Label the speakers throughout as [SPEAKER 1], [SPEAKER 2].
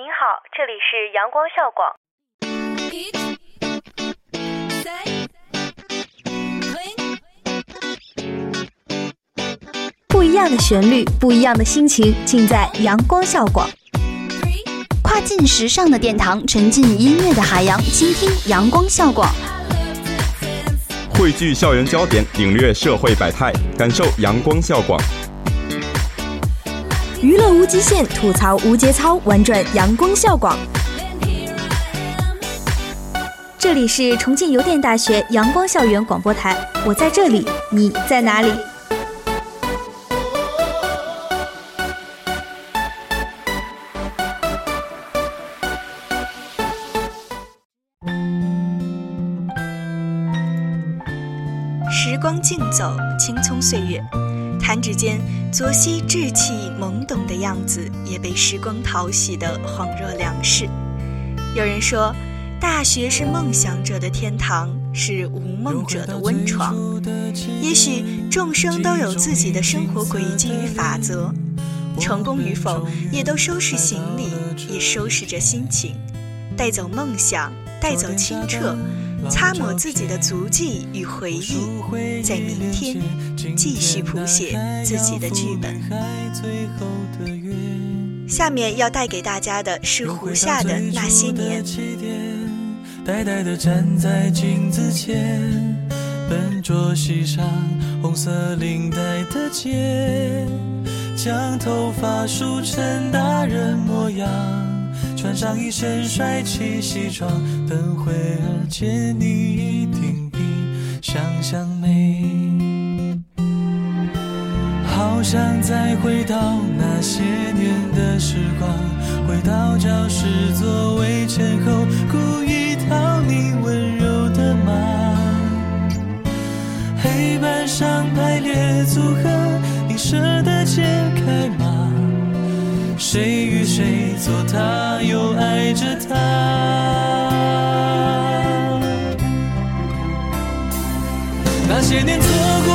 [SPEAKER 1] 您好，这里是阳光校广。
[SPEAKER 2] 不一样的旋律，不一样的心情，尽在阳光校广。
[SPEAKER 3] 跨境时尚的殿堂，沉浸音乐的海洋，倾听阳光校广。
[SPEAKER 4] 汇聚校园焦点，领略社会百态，感受阳光校广。
[SPEAKER 2] 娱乐无极限，吐槽无节操，玩转阳光校广。这里是重庆邮电大学阳光校园广播台，我在这里，你在哪里？时光静走，青葱岁月。弹指间，左曦稚气懵懂的样子也被时光淘洗得恍若两世。有人说，大学是梦想者的天堂，是无梦者的温床。也许众生都有自己的生活轨迹与法则，成功与否，也都收拾行李，也收拾着心情，带走梦想，带走清澈。擦抹自己的足迹与回忆，在明天继续谱写自己的剧本。下面要带给大家的是胡夏的那些年。
[SPEAKER 5] 呆呆地站在镜子前，笨拙系上红色领带的结，将头发梳成大人模样。穿上一身帅气西装，等会儿见你一定比想象美。好想再回到那些年的时光，回到教室座位前后，故意讨你温柔的骂。黑板上排列组合，你舍得解开吗？谁与谁做他，又爱着他？那些年错过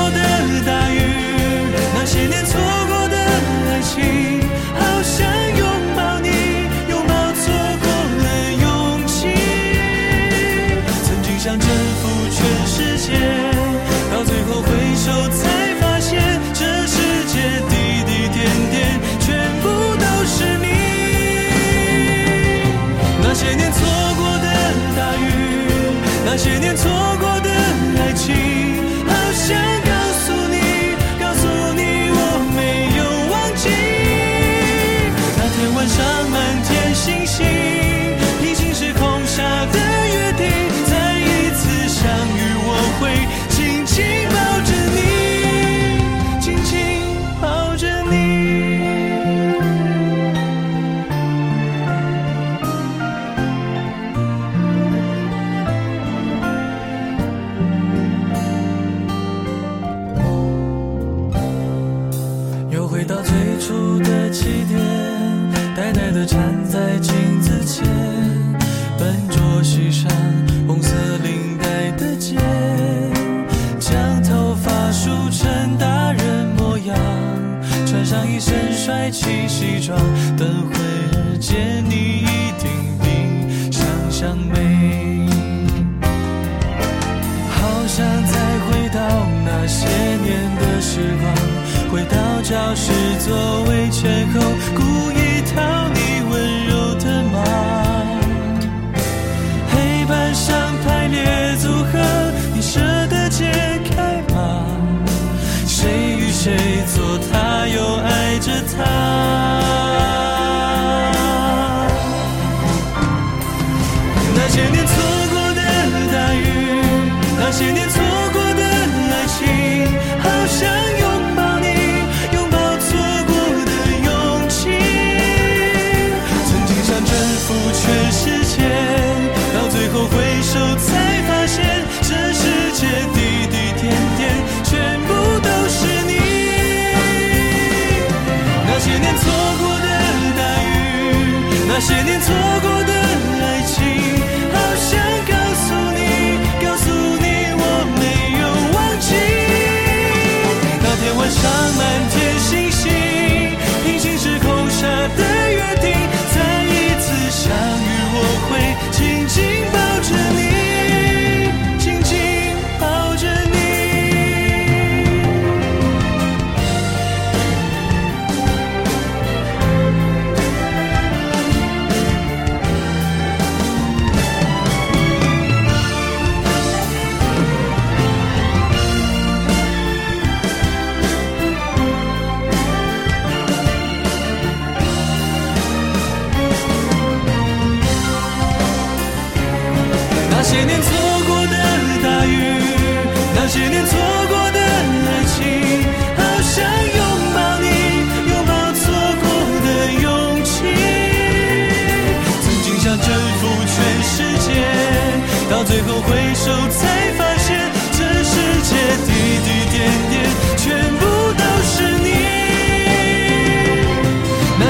[SPEAKER 5] 教室座位前后，故意讨你温柔的骂。黑板上排列组合，你舍得解开吗？谁与谁做他，又爱着他？那些年错过的大雨，那些年那些年错过的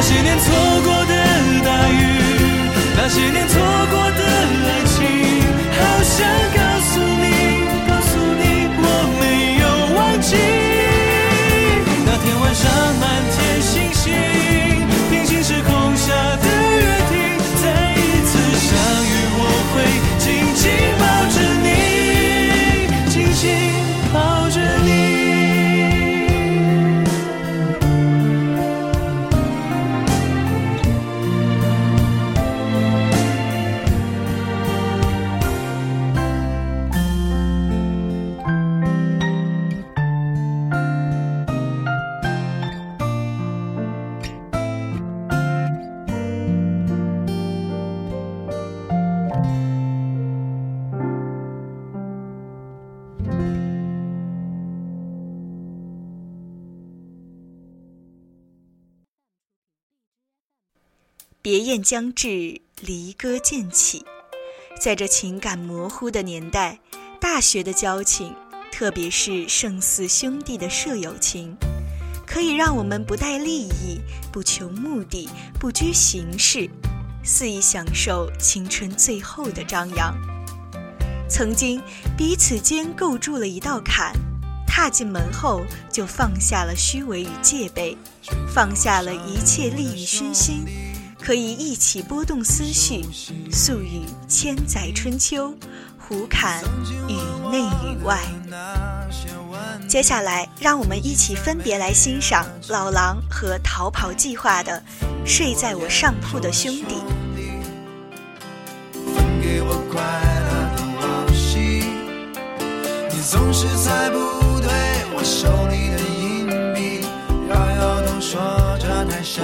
[SPEAKER 5] 那些年错过的大雨，那些年错过的爱情，
[SPEAKER 2] 别雁将至，离歌渐起。在这情感模糊的年代，大学的交情，特别是胜似兄弟的舍友情，可以让我们不带利益、不求目的、不拘形式，肆意享受青春最后的张扬。曾经彼此间构筑了一道坎，踏进门后就放下了虚伪与戒备，放下了一切利益熏心。可以一起拨动思绪，诉与千载春秋，胡侃与内与外。接下来，让我们一起分别来欣赏老狼和逃跑计划的《睡在我上铺的兄弟》。
[SPEAKER 6] 分给我快乐的往昔，你总是猜不对我手里的硬币，摇摇头说着太神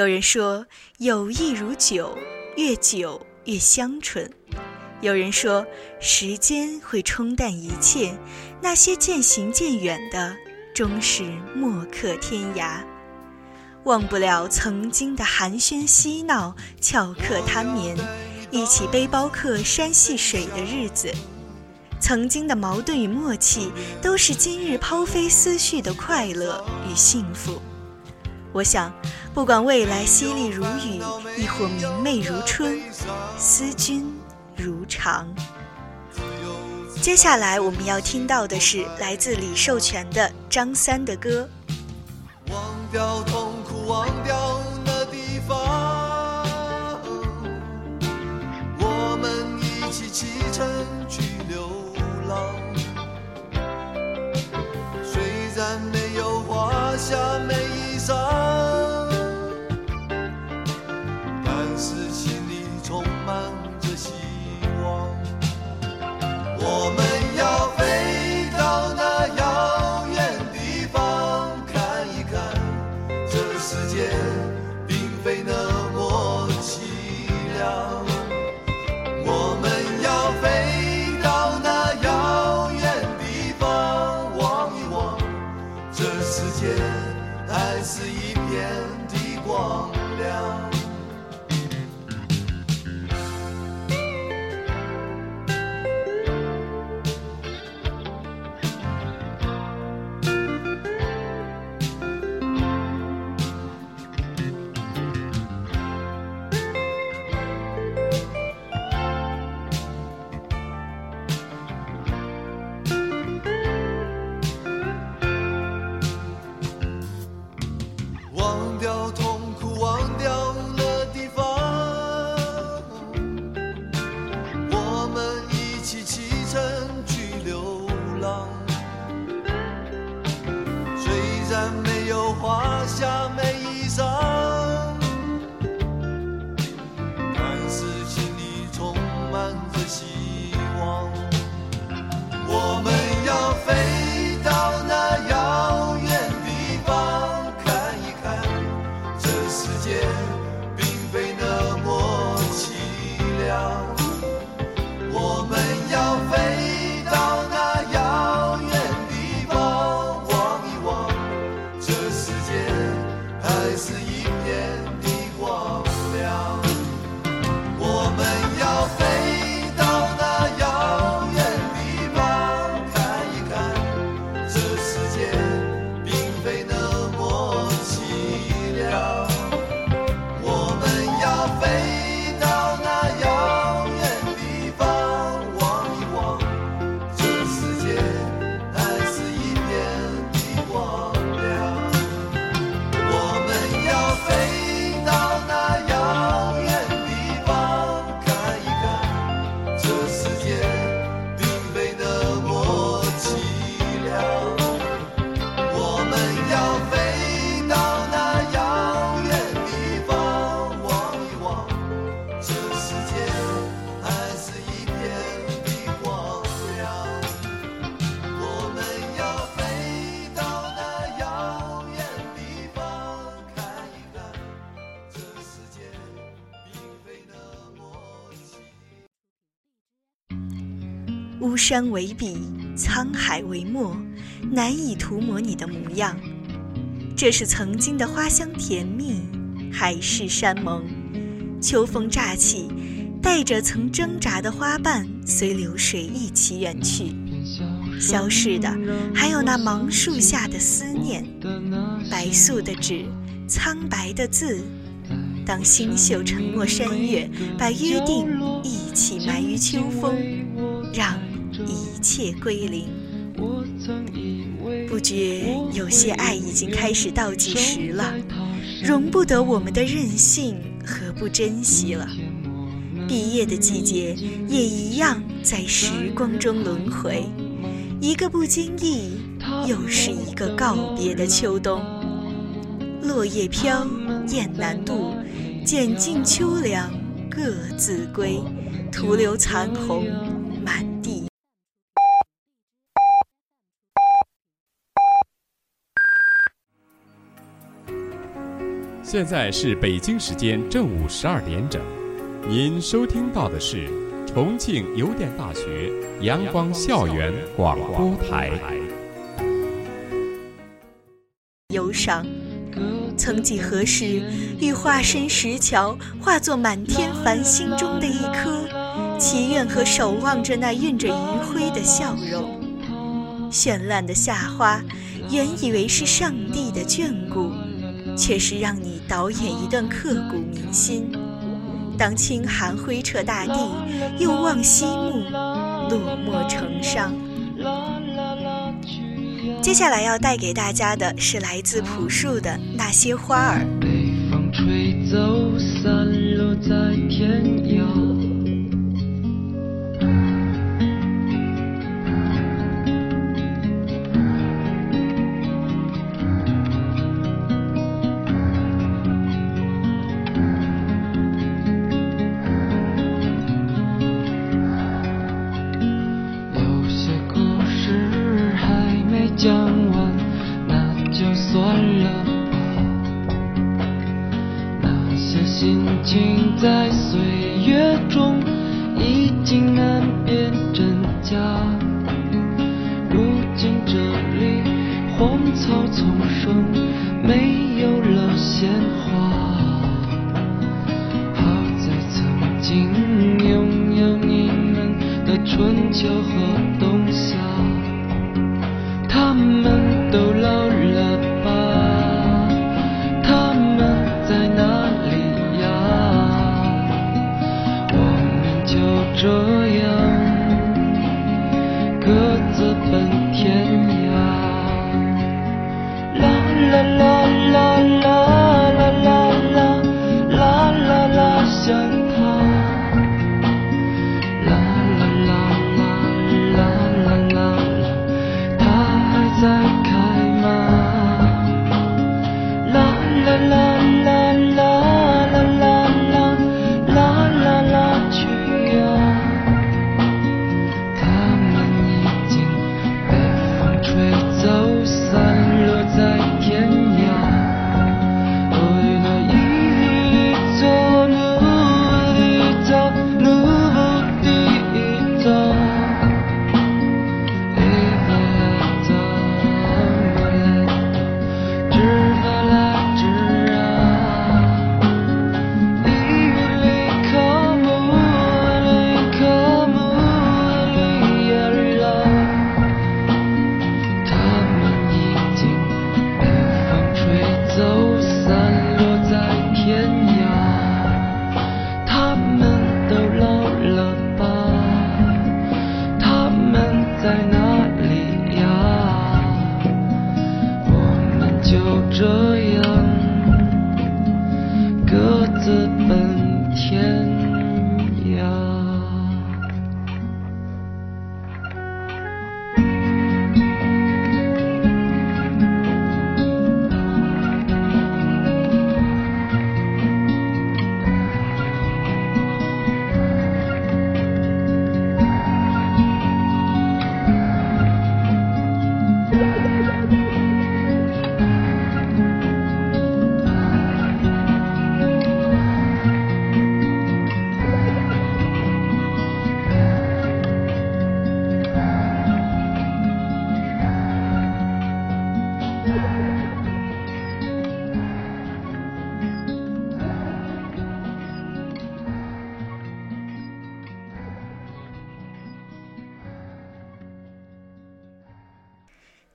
[SPEAKER 6] 有人
[SPEAKER 2] 说，友谊如酒，越久越香醇；有人说，时间会冲淡一切，那些渐行渐远的，终是墨客天涯。忘不了曾经的寒暄嬉闹、翘课贪眠，一起背包客山戏水的日子。曾经的矛盾与默契，都是今日抛飞思绪的快乐与幸福。我想，不管未来淅沥如雨，亦或明媚如春，思君如常。接下来我们要听到的是来自李寿全的张三的歌。
[SPEAKER 6] 忘掉痛苦，忘掉那地方，我们一起启程去流浪。睡在没有华厦美事
[SPEAKER 2] 情，山为笔，沧海为墨，难以涂抹你的模样。这是曾经的花香甜蜜，海誓山盟。秋风乍起，带着曾挣扎的花瓣，随流水一起远去。消逝的，还有那芒树下的思念，白素的纸，苍白的字。当星宿沉没山岳，把约定一起埋于秋风，让一切归零。不觉有些爱已经开始倒计时了，容不得我们的任性和不珍惜了。毕业的季节也一样在时光中轮回，一个不经意，又是一个告别的秋冬。落叶飘，雁南渡，拣尽秋凉，各自归，徒留残红
[SPEAKER 7] 现在是北京时间正午十二点整，您收听到的是重庆邮电大学阳光校园广播台。
[SPEAKER 2] 忧伤，曾几何时，欲化身石桥，化作满天繁星中的一颗，祈愿和守望着那晕着余晖的笑容。绚烂的夏花，原以为是上帝的眷顾，却是让你导演一段刻骨铭心。当清寒挥彻大地，又望西幕，落寞成殇。接下来要带给大家的是来自朴树的那些花儿。
[SPEAKER 8] 北风吹走，散落在天涯。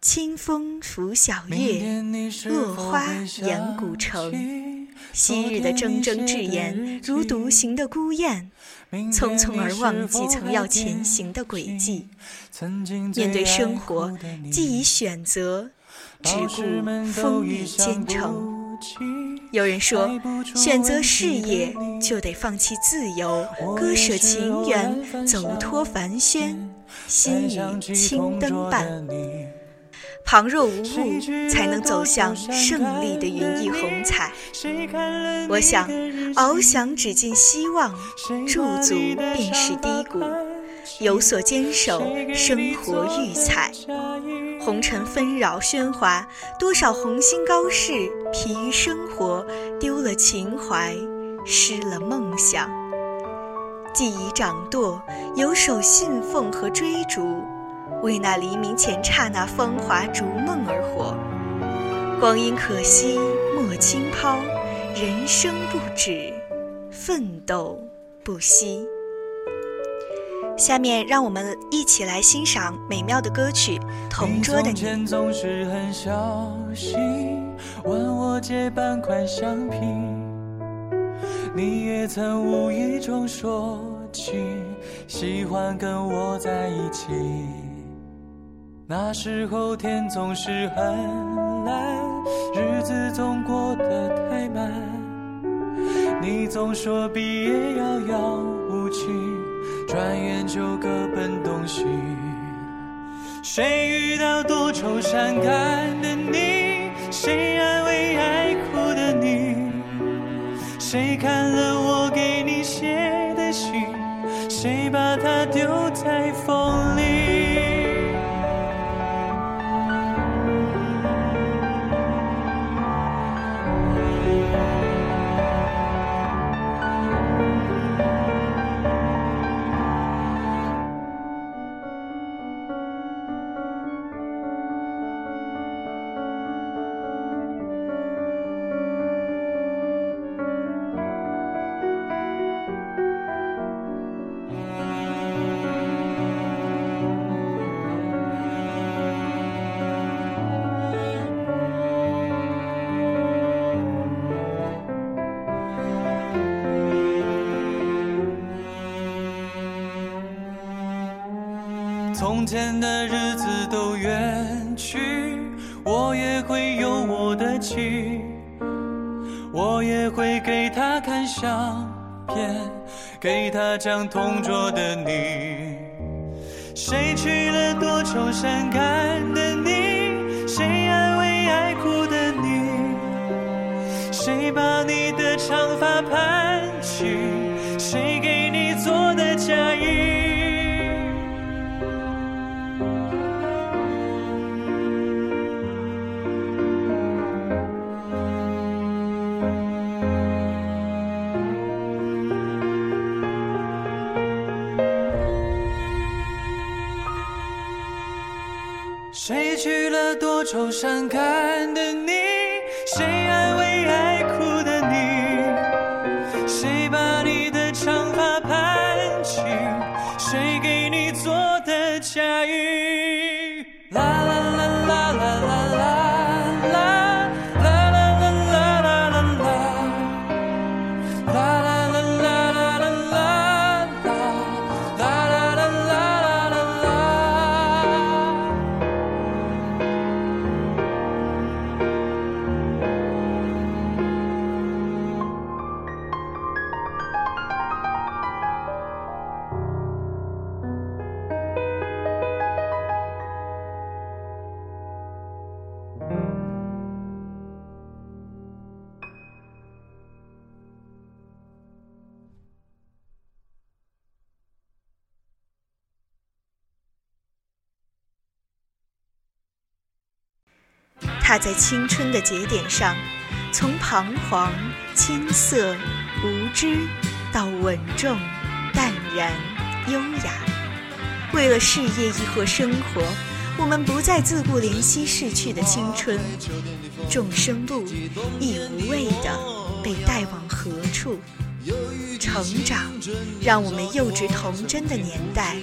[SPEAKER 2] 清风拂晓月，落花掩古城。昔日的铮铮誓言，如独行的孤雁，匆匆而忘记曾要前行的轨迹。面对生活，既已选择，只顾风雨兼程。有人说，选择事业就得放弃自由，割舍情缘，走脱凡轩，心与青灯伴。旁若无物，才能走向胜利的云翳虹彩。我想，翱翔只尽希望，驻足便是低谷。有所坚守，生活愈彩。红尘纷扰喧哗，多少红心高士疲于生活，丢了情怀，失了梦想。既已掌舵，有手信奉和追逐。为那黎明前刹那芳华逐梦而活，光阴可惜莫轻抛，人生不止，奋斗不息。下面让我们一起来欣赏美妙的歌曲《同桌的你》。
[SPEAKER 5] 总是很小心，问我借半块橡皮，你也曾无意中说起，喜欢跟我在一起。那时候天总是很蓝，日子总过得太慢。你总说毕业遥遥无期，转眼就各奔东西。谁遇到多愁善感的你？谁安慰爱哭的你？谁看了我给你写的信？谁把它丢在风里？会给他看相片，给他讲同桌的你。谁娶了多愁善感的你？谁安慰爱哭的你？谁把你的长发盘起？谁给你做的嫁衣？愁善感的
[SPEAKER 2] 在青春的节点上，从彷徨、青涩、无知，到稳重、淡然、优雅。为了事业亦或生活，我们不再自顾怜惜逝去的青春。众生路，亦无谓的被带往何处？成长，让我们幼稚童真的年代，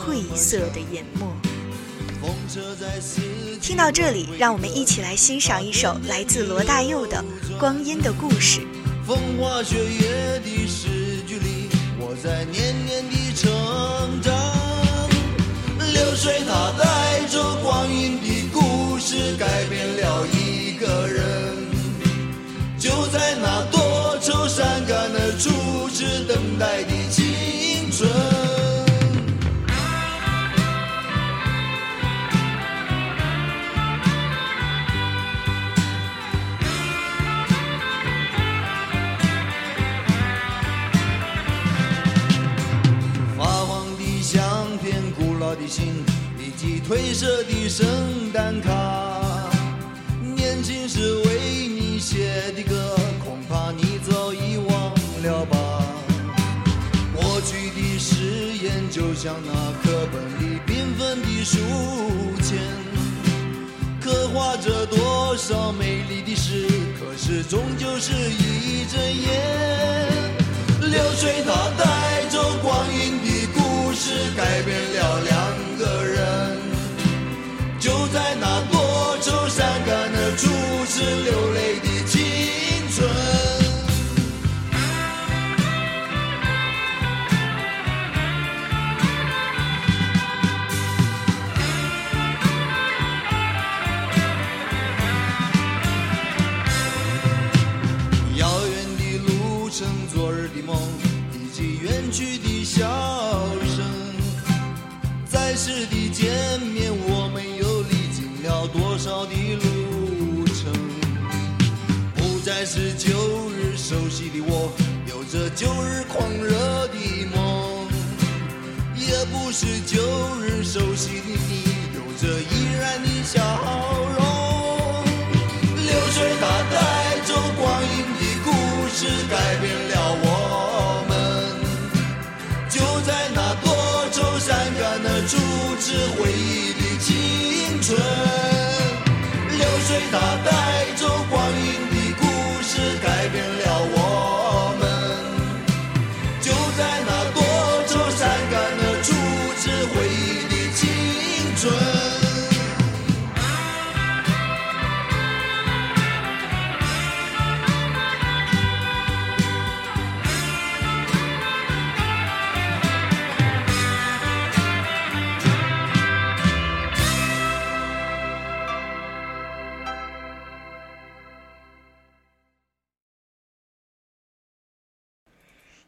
[SPEAKER 2] 晦涩的隐没。听到这里，让我们一起来欣赏一首来自罗大佑的《光阴的故事》。
[SPEAKER 6] 风花雪月的诗句里，我在年年的成长。流水它带着光阴的故事，改变了一个人。就在那多愁善感的初次等待的青春。褪色的圣诞卡，年轻时为你写的歌，恐怕你早已忘了吧。过去的誓言就像那课本里缤纷的书签，刻画着多少美丽的诗，可是终究是一阵烟。流水它带走光阴的故事，改变了两个人。在那多愁善感的初次流泪的青春。熟悉的我，有着旧日狂热的梦；也不是旧日熟悉的你，有着依然的笑容。流水它带走光阴的故事，改变了我们。就在那多愁善感的初次回忆的青春。流水它带走光阴的故事，改变了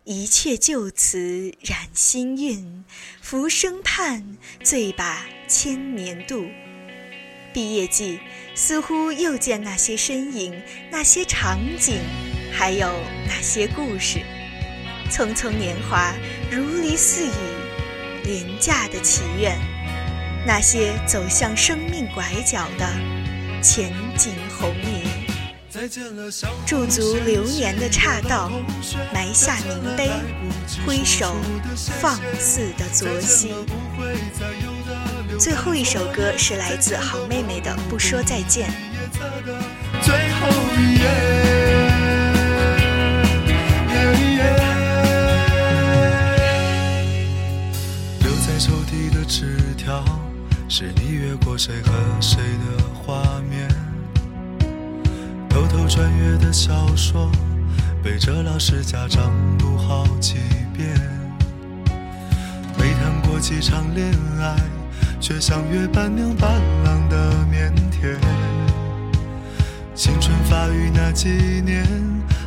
[SPEAKER 2] 一切旧词染心韵，浮生盼，醉把千年度。毕业季，似乎又见那些身影，那些场景，还有那些故事。匆匆年华，如离似雨，廉价的祈愿，那些走向生命拐角的前景红。驻足流年的岔道，埋下明碑，挥手放肆的昨夕。最后一首歌是来自好妹妹的《不说再见》。
[SPEAKER 6] 最后一页，
[SPEAKER 9] 留在抽屉的纸条，是你越过谁和谁的画面。偷偷穿越的小说，背着老师家长读好几遍。没谈过几场恋爱，却相约伴娘伴郎的腼腆。青春发育那几年，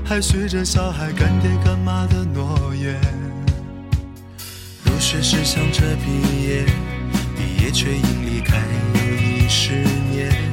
[SPEAKER 9] 还许着小孩干爹干妈的诺言。入学时想着毕业，毕业却因离开又一十年。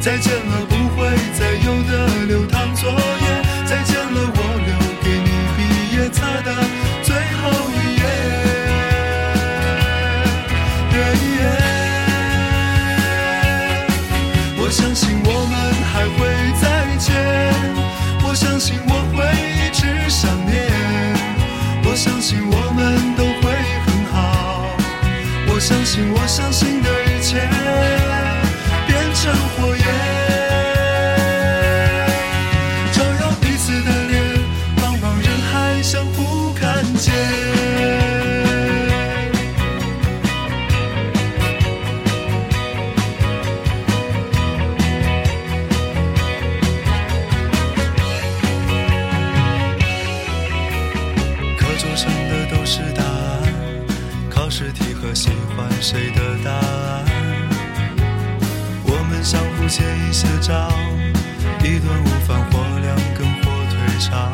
[SPEAKER 9] 再见了不会再有的火腿肠。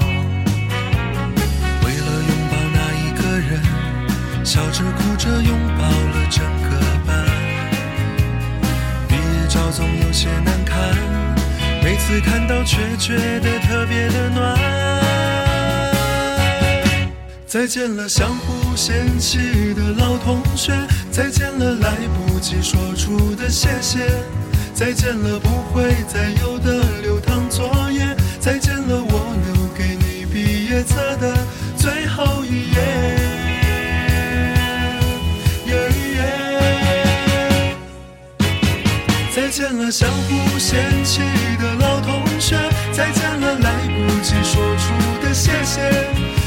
[SPEAKER 9] 为了拥抱那一个人，笑着哭着拥抱了整个班。毕业照总有些难看，每次看到却觉得特别的暖。再见了，相互嫌弃的老同学；再见了，来不及说出的谢谢；再见了，不会再有的流淌作业；再见了，我册的最后一页。再见了，相互嫌弃的老同学；再见了，来不及说出的谢谢。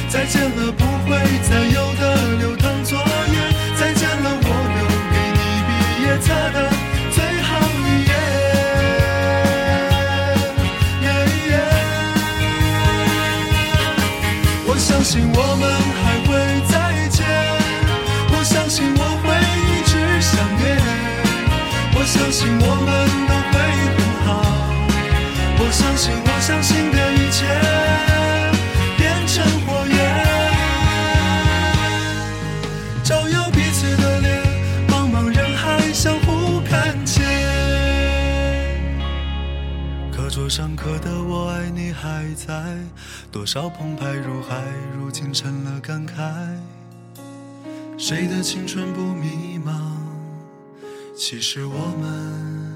[SPEAKER 9] 再见了，不会再有的流淌作相信我们还会再见，我相信我会一直想念，我相信我们都会很好，我相信我相信的一切变成火焰。照耀彼此的脸，茫茫人海相互看见。课桌上刻的“我爱你”还在，多少澎湃如海，如今成了感慨。谁的青春不迷茫？其实我们。